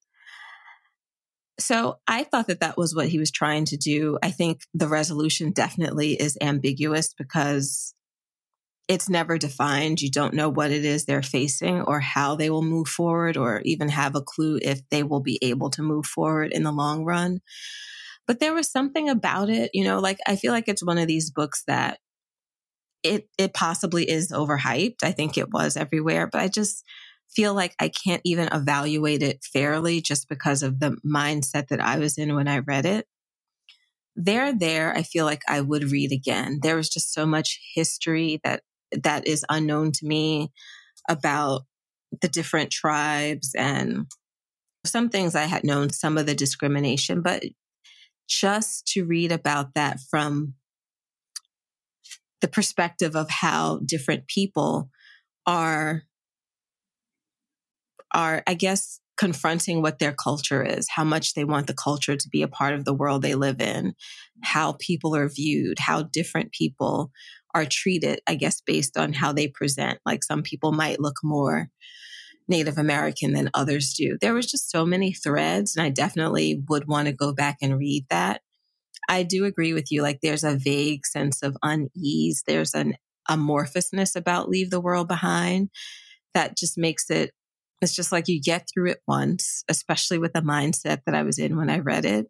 So I thought that that was what he was trying to do. I think the resolution definitely is ambiguous because it's never defined. You don't know what it is they're facing or how they will move forward or even have a clue if they will be able to move forward in the long run. But there was something about it, you know, like I feel like it's one of these books that it it possibly is overhyped. I think it was everywhere, but I just feel like I can't even evaluate it fairly just because of the mindset that I was in when I read it. There, there, I feel like I would read again. There was just so much history that that is unknown to me about the different tribes and some things I had known, some of the discrimination, but just to read about that from the perspective of how different people are are i guess confronting what their culture is how much they want the culture to be a part of the world they live in how people are viewed how different people are treated, I guess, based on how they present. Like some people might look more Native American than others do. There was just so many threads, and I definitely would want to go back and read that. I do agree with you. Like there's a vague sense of unease. There's an amorphousness about Leave the World Behind that just makes it, it's just like you get through it once, especially with the mindset that I was in when I read it.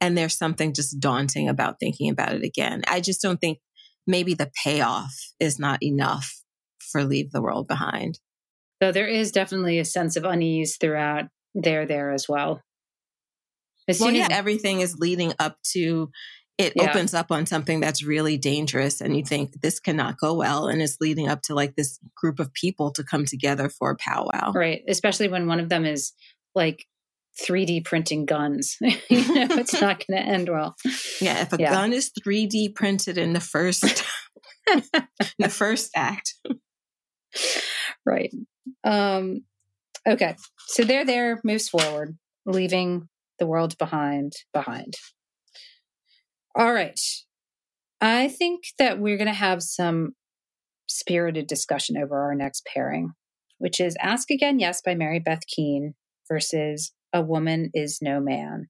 And there's something just daunting about thinking about it again. I just don't think maybe the payoff is not enough for Leave the World Behind. So there is definitely a sense of unease throughout there, there as well. As well, soon yeah, as everything is leading up to it Yeah. opens up on something that's really dangerous and you think this cannot go well and it's leading up to like this group of people to come together for a powwow. right, especially when one of them is like 3D printing guns, you know, it's not going to end well. Yeah, if a Yeah. gun is 3D printed in the first the first act. Right. Um, okay. So There There, moves forward, leaving the world behind. Behind. All right. I think that we're going to have some spirited discussion over our next pairing, which is Ask Again Yes by Mary Beth Keane versus A Woman Is No Man.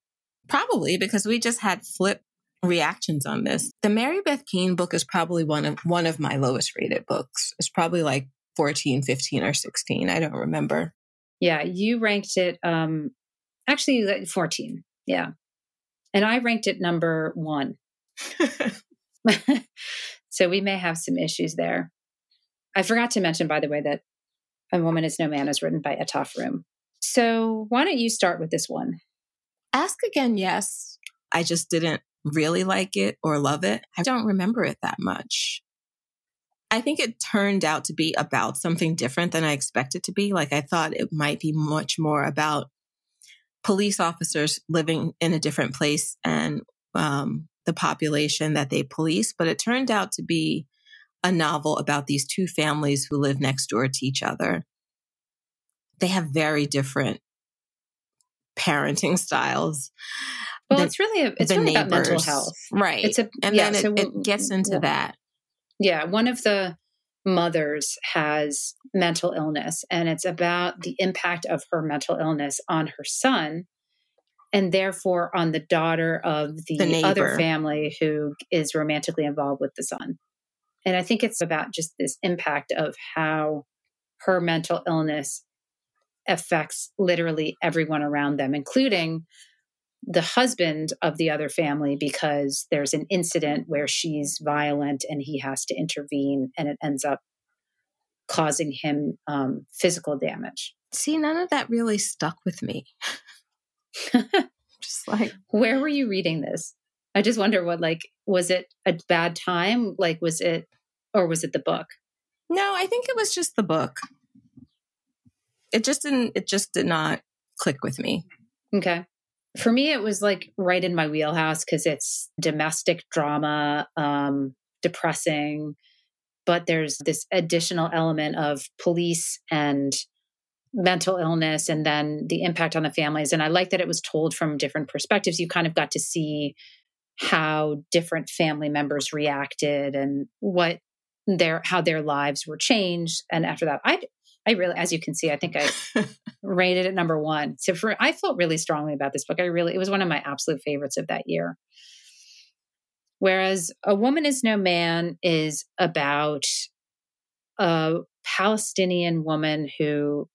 Probably because we just had flip reactions on this. The Mary Beth Keane book is probably one of one of my lowest rated books. It's probably like 14, 15 or 16. I don't remember. Yeah, you ranked it um actually like 14. Yeah. And I ranked it number 1. so we may have some issues there. I forgot to mention, by the way, that A Woman Is No Man is written by Etaf Rum. So why don't you start with this one? Ask again, yes. I just didn't really like it or love it. I don't remember it that much. I think it turned out to be about something different than I expected to be. Like I thought it might be much more about police officers living in a different place and um, the population that they police. But it turned out to be a novel about these two families who live next door to each other. They have very different parenting styles. Well, The- it's really a, it's really about mental health. Right. It's a and yeah, then it, so it gets into yeah. that. Yeah, one of the mothers has mental illness, and it's about the impact of her mental illness on her son, and therefore on the daughter of the, The other family who is romantically involved with the son. And I think it's about just this impact of how her mental illness affects literally everyone around them, including the husband of the other family because there's an incident where she's violent and he has to intervene and it ends up causing him um, physical damage. See, none of that really stuck with me. Just like, Where were you reading this? I just wonder what, like, was it a bad time? Like, was it, or was it the book? no, I think it was just the book. It just didn't, it just did not click with me. Okay. For me, it was like right in my wheelhouse because it's domestic drama, um, depressing, but there's this additional element of police and mental illness and then the impact on the families. And I like that it was told from different perspectives. You kind of got to see how different family members reacted and what their how their lives were changed. And after that, I I really, as you can see, I think I rated it number one. So for I felt really strongly about this book. I really it was one of my absolute favorites of that year. Whereas A Woman Is No Man is about a Palestinian woman who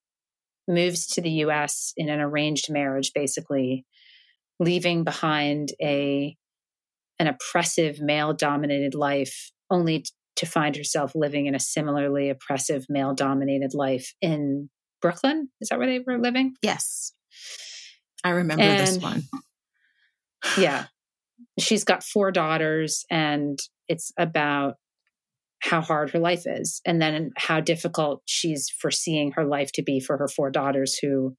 moves to the US in an arranged marriage, basically, leaving behind a an oppressive male dominated life only to find herself living in a similarly oppressive male dominated life in Brooklyn. Is that where they were living? Yes. I remember this one. yeah. She's got four daughters, and it's about how hard her life is, and then how difficult she's foreseeing her life to be for her four daughters, who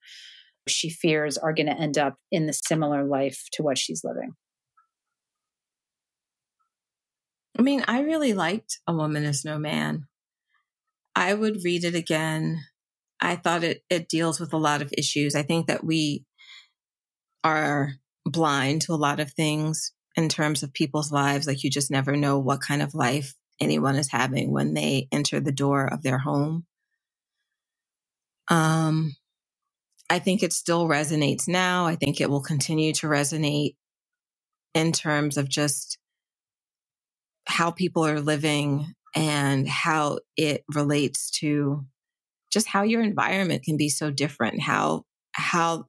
she fears are going to end up in the similar life to what she's living. I mean, I really liked A Woman Is No Man. I would read it again. I thought it, it deals with a lot of issues. I think that we are blind to a lot of things in terms of people's lives. Like you just never know what kind of life anyone is having when they enter the door of their home. Um, I think it still resonates now. I think it will continue to resonate in terms of just how people are living and how it relates to just how your environment can be so different how how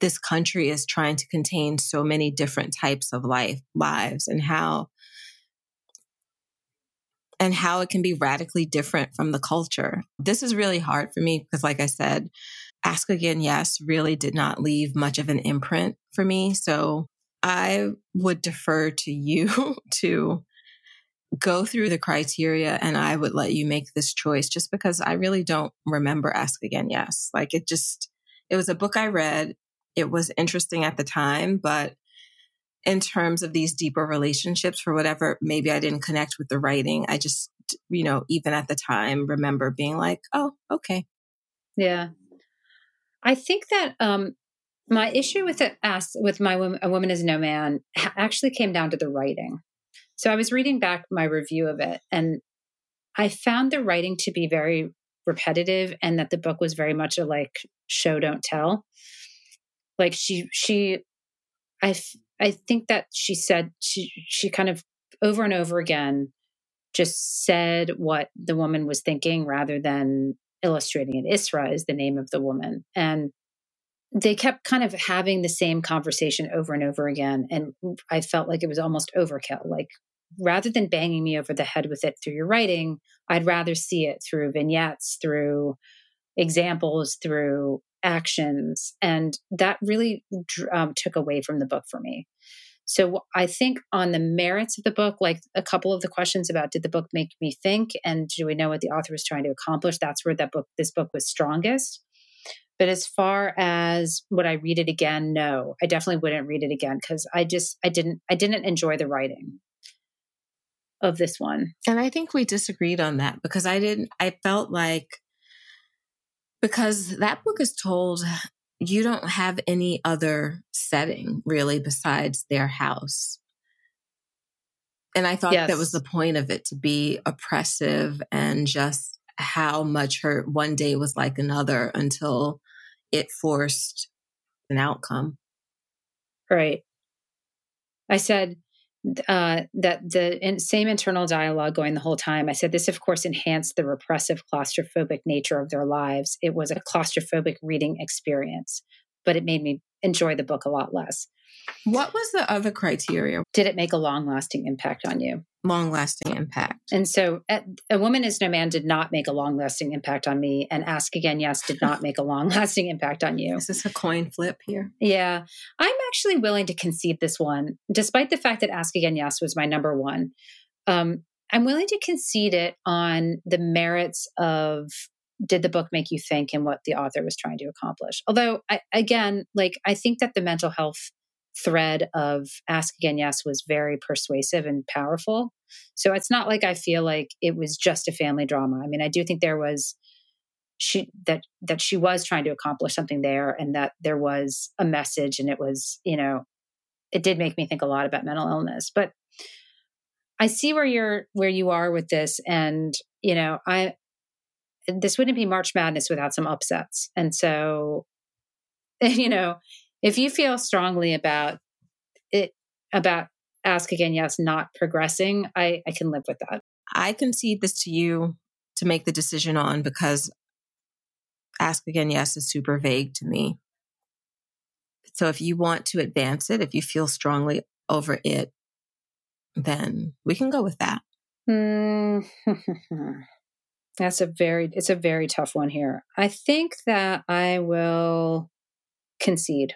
this country is trying to contain so many different types of life lives and how and how it can be radically different from the culture this is really hard for me because like i said Ask Again Yes really did not leave much of an imprint for me. So I would defer to you to go through the criteria and I would let you make this choice just because I really don't remember Ask Again Yes. Like it just, it was a book I read. It was interesting at the time, but in terms of these deeper relationships, for whatever, maybe I didn't connect with the writing. I just, you know, even at the time, remember being like, oh, okay. Yeah. I think that um, my issue with it, ask with my woman, a woman is no man, actually came down to the writing. So I was reading back my review of it, and I found the writing to be very repetitive, and that the book was very much a like show don't tell. Like she she, I I think that she said she she kind of over and over again just said what the woman was thinking rather than illustrating it. Isra is the name of the woman. And they kept kind of having the same conversation over and over again. And I felt like it was almost overkill. Like rather than banging me over the head with it through your writing, I'd rather see it through vignettes, through examples, through actions. And that really um, took away from the book for me. So I think on the merits of the book, like a couple of the questions about did the book make me think and do we know what the author was trying to accomplish? That's where that book, this book was strongest. But as far as would I read it again? No, I definitely wouldn't read it again because I just I didn't I didn't enjoy the writing of this one. And I think we disagreed on that because I didn't I felt like because that book is told you don't have any other setting really besides their house. And I thought yes. that was the point of it to be oppressive and just how much her one day was like another until it forced an outcome. Right. I said, uh, that the in, same internal dialogue going the whole time. I said, this, of course, enhanced the repressive, claustrophobic nature of their lives. It was a claustrophobic reading experience, but it made me enjoy the book a lot less. What was the other criteria? Did it make a long lasting impact on you? Long lasting impact. And so, A Woman is No Man did not make a long lasting impact on me. And Ask Again Yes did not make a long lasting impact on you. Is this a coin flip here? Yeah. I'm actually willing to concede this one, despite the fact that Ask Again Yes was my number one. Um, I'm willing to concede it on the merits of did the book make you think and what the author was trying to accomplish. Although, I, again, like I think that the mental health thread of Ask Again Yes was very persuasive and powerful. So it's not like I feel like it was just a family drama. I mean, I do think there was she that that she was trying to accomplish something there and that there was a message and it was, you know, it did make me think a lot about mental illness. But I see where you're where you are with this and, you know, I this wouldn't be March Madness without some upsets. And so you know, if you feel strongly about it about ask again yes not progressing i i can live with that. I concede this to you to make the decision on because ask again yes is super vague to me. So if you want to advance it if you feel strongly over it then we can go with that. Mm. that's a very it's a very tough one here. I think that i will concede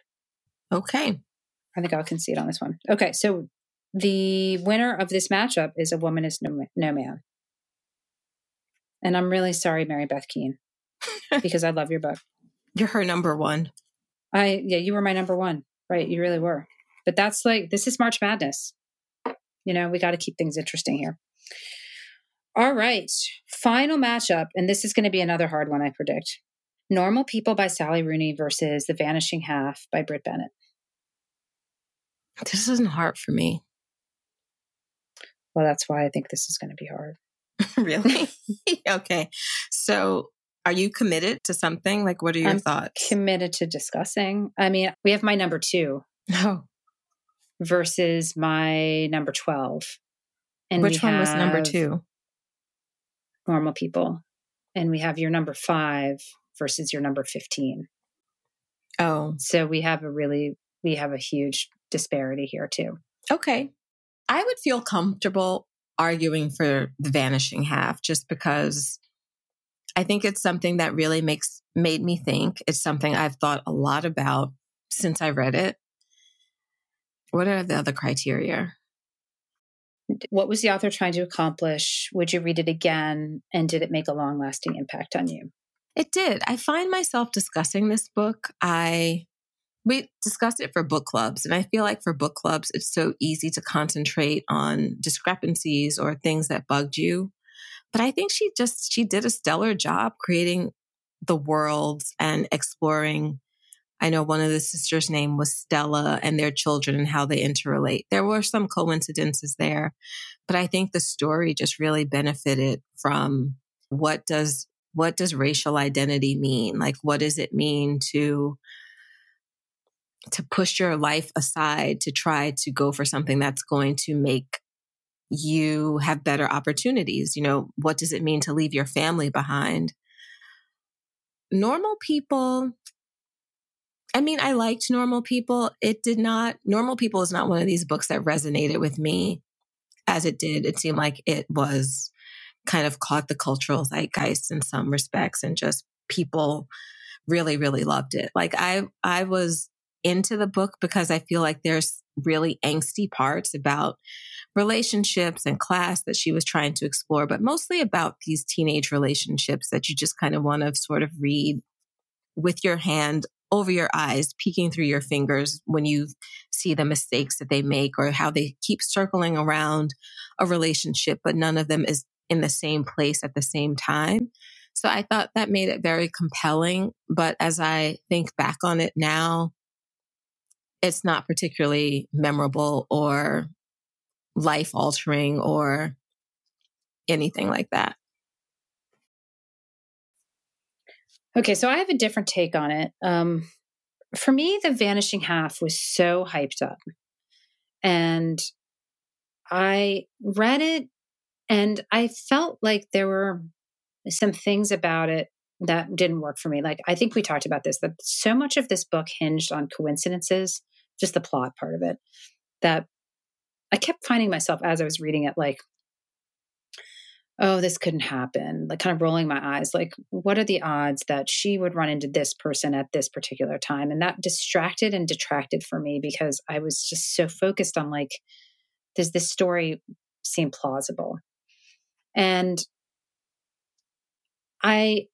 Okay. I think I'll concede on this one. Okay, so the winner of this matchup is A Woman is No, no Man. And I'm really sorry, Mary Beth Keane, because I love your book. You're her number one. I, yeah, you were my number one, right? You really were. But that's like, this is March Madness. You know, we got to keep things interesting here. All right, final matchup. And this is going to be another hard one, I predict. Normal People by Sally Rooney versus The Vanishing Half by Brit Bennett. This isn't hard for me. Well, that's why I think this is going to be hard. really? okay. So, are you committed to something? Like, what are your I'm thoughts? Committed to discussing. I mean, we have my number two. Oh. Versus my number 12. And which one was number two? Normal people. And we have your number five versus your number 15. Oh. So we have a really, we have a huge disparity here too. Okay. I would feel comfortable arguing for the vanishing half just because I think it's something that really makes made me think. It's something I've thought a lot about since I read it. What are the other criteria? What was the author trying to accomplish? Would you read it again? And did it make a long lasting impact on you? It did. I find myself discussing this book. I we discussed it for book clubs, and I feel like for book clubs, it's so easy to concentrate on discrepancies or things that bugged you. But I think she just she did a stellar job creating the worlds and exploring. I know one of the sisters' name was Stella and their children and how they interrelate. There were some coincidences there, but I think the story just really benefited from what does what does racial identity mean? Like what does it mean to to push your life aside to try to go for something that's going to make you have better opportunities. You know, what does it mean to leave your family behind? Normal people, I mean, I liked Normal People. It did not, Normal People is not one of these books that resonated with me as it did. It seemed like it was kind of caught the cultural zeitgeist in some respects and just people really, really loved it. Like I, I was into the book because I feel like there's really angsty parts about relationships and class that she was trying to explore, but mostly about these teenage relationships that you just kind of want to sort of read with your hand over your eyes, peeking through your fingers when you see the mistakes that they make or how they keep circling around a relationship, but none of them is in the same place at the same time. So I thought that made it very compelling. But as I think back on it now, it's not particularly memorable or life altering or anything like that. Okay, so I have a different take on it. Um, for me, The Vanishing Half was so hyped up. And I read it and I felt like there were some things about it that didn't work for me. Like, I think we talked about this, that so much of this book hinged on coincidences just the plot part of it, that I kept finding myself as I was reading it, like, oh, this couldn't happen, like kind of rolling my eyes, like, what are the odds that she would run into this person at this particular time? And that distracted and detracted for me because I was just so focused on, like, does this story seem plausible? And I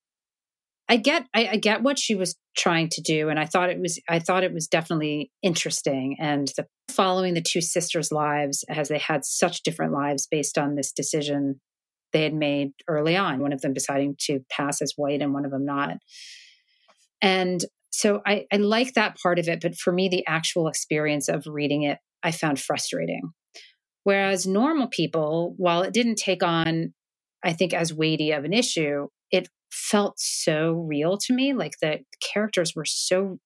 I get I, I, get what she was trying to do, and I thought it was I thought it was definitely interesting. And the, following the two sisters' lives as they had such different lives based on this decision they had made early on. One of them deciding to pass as white, and one of them not. And so I, I like that part of it, but for me, the actual experience of reading it, I found frustrating. Whereas normal people, while it didn't take on, I think, as weighty of an issue, it felt so real to me. Like the characters were so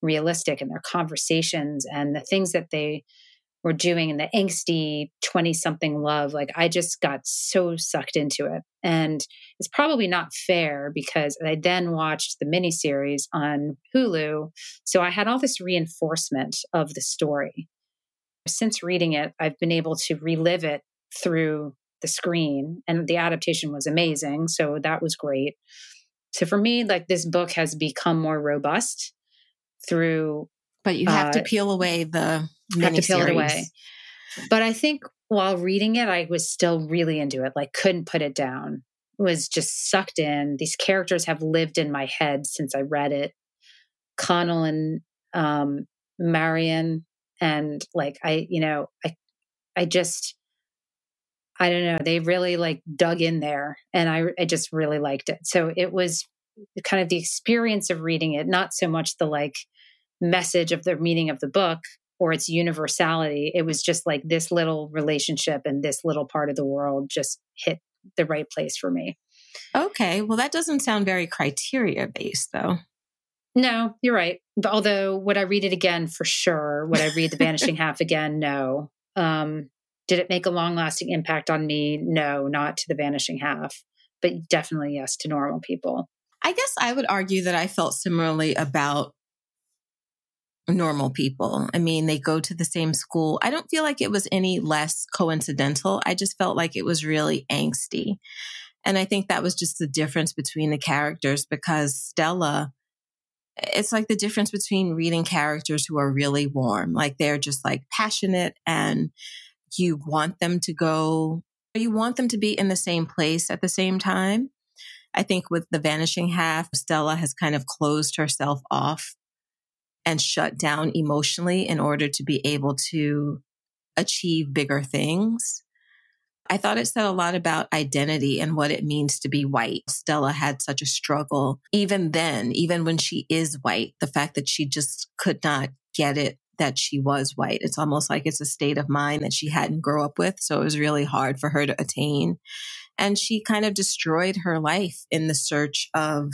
realistic in their conversations and the things that they were doing in the angsty 20 something love. Like I just got so sucked into it. And it's probably not fair because I then watched the miniseries on Hulu. So I had all this reinforcement of the story. Since reading it, I've been able to relive it through the screen and the adaptation was amazing so that was great. So for me like this book has become more robust through but you have uh, to peel away the have to peel it away. but i think while reading it i was still really into it like couldn't put it down. Was just sucked in. These characters have lived in my head since i read it. Connell and um Marianne and like i you know i i just I don't know, they really like dug in there and I, I just really liked it. So it was kind of the experience of reading it, not so much the like message of the meaning of the book or its universality. It was just like this little relationship and this little part of the world just hit the right place for me. Okay. Well, that doesn't sound very criteria based though. No, you're right. Although, would I read it again for sure? Would I read The Vanishing Half again? No. Um, did it make a long lasting impact on me? No, not to the vanishing half, but definitely yes to normal people. I guess I would argue that I felt similarly about normal people. I mean, they go to the same school. I don't feel like it was any less coincidental. I just felt like it was really angsty. And I think that was just the difference between the characters because Stella, it's like the difference between reading characters who are really warm, like they're just like passionate and you want them to go, you want them to be in the same place at the same time. I think with the vanishing half, Stella has kind of closed herself off and shut down emotionally in order to be able to achieve bigger things. I thought it said a lot about identity and what it means to be white. Stella had such a struggle, even then, even when she is white, the fact that she just could not get it that she was white. It's almost like it's a state of mind that she hadn't grown up with. So it was really hard for her to attain. And she kind of destroyed her life in the search of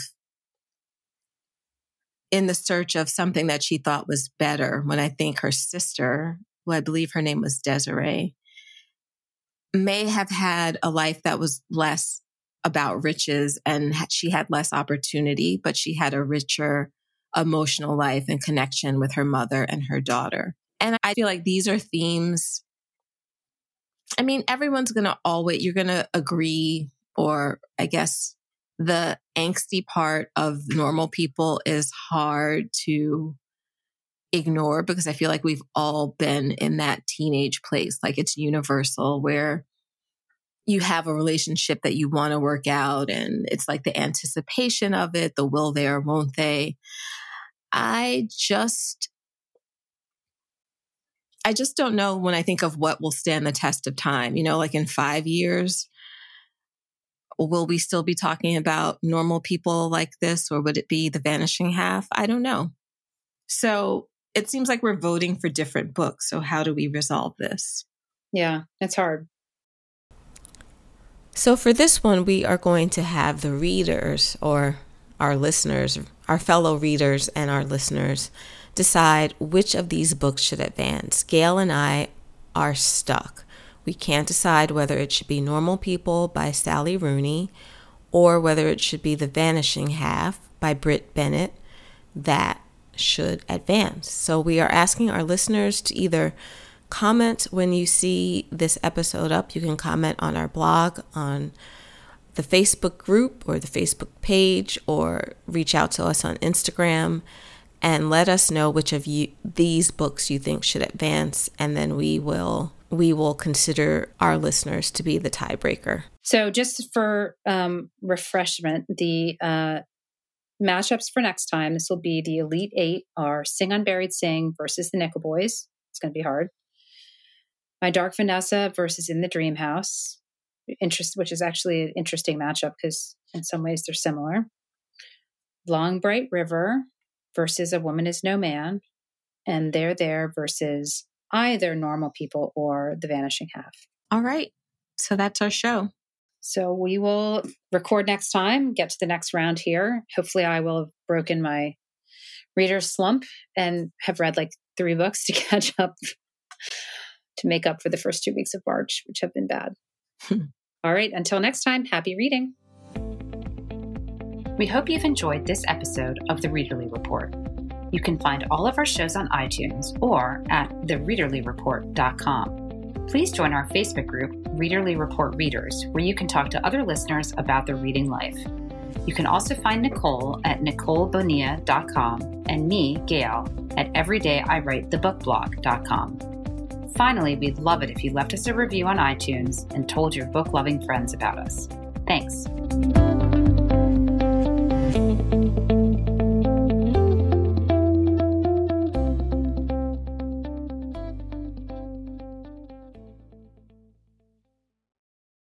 in the search of something that she thought was better when I think her sister, who I believe her name was Desiree, may have had a life that was less about riches and she had less opportunity, but she had a richer emotional life and connection with her mother and her daughter. And I feel like these are themes. I mean, everyone's going to always, you're going to agree, or I guess the angsty part of normal people is hard to ignore because I feel like we've all been in that teenage place. Like it's universal where you have a relationship that you want to work out and it's like the anticipation of it, the will they or won't they. I just I just don't know when I think of what will stand the test of time. You know, like in 5 years will we still be talking about normal people like this or would it be the vanishing half? I don't know. So it seems like we're voting for different books. So how do we resolve this? Yeah, it's hard. So for this one, we are going to have the readers or our listeners, our fellow readers and our listeners decide which of these books should advance. Gayle and I are stuck. We can't decide whether it should be Normal People by Sally Rooney or whether it should be The Vanishing Half by Brit Bennett. That should advance. So we are asking our listeners to either comment when you see this episode up. You can comment on our blog, on the Facebook group or the Facebook page, or reach out to us on Instagram and let us know which of you these books you think should advance, and then we will we will consider our listeners to be the tiebreaker. So, just for um, refreshment, the uh, matchups for next time this will be the Elite Eight are Sing Unburied Sing versus the Nickel Boys. It's going to be hard. My Dark Vanessa versus In the Dream House, interest, which is actually an interesting matchup because in some ways they're similar. Long Bright River versus A Woman Is No Man, and They're There versus either normal people or the vanishing half. All right. So that's our show. So we will record next time, get to the next round here. Hopefully, I will have broken my reader slump and have read like three books to catch up to make up for the first two weeks of March, which have been bad. All right. Until next time, happy reading. We hope you've enjoyed this episode of the Readerly Report. You can find all of our shows on iTunes or at thereaderlyreport.com. Please join our Facebook group, Readerly Report Readers, where you can talk to other listeners about their reading life. You can also find Nicole at NicoleBonilla.com and me, Gayle, at EverydayIWriteTheBookBlog.com. Finally, we'd love it if you left us a review on iTunes and told your book loving friends about us. Thanks.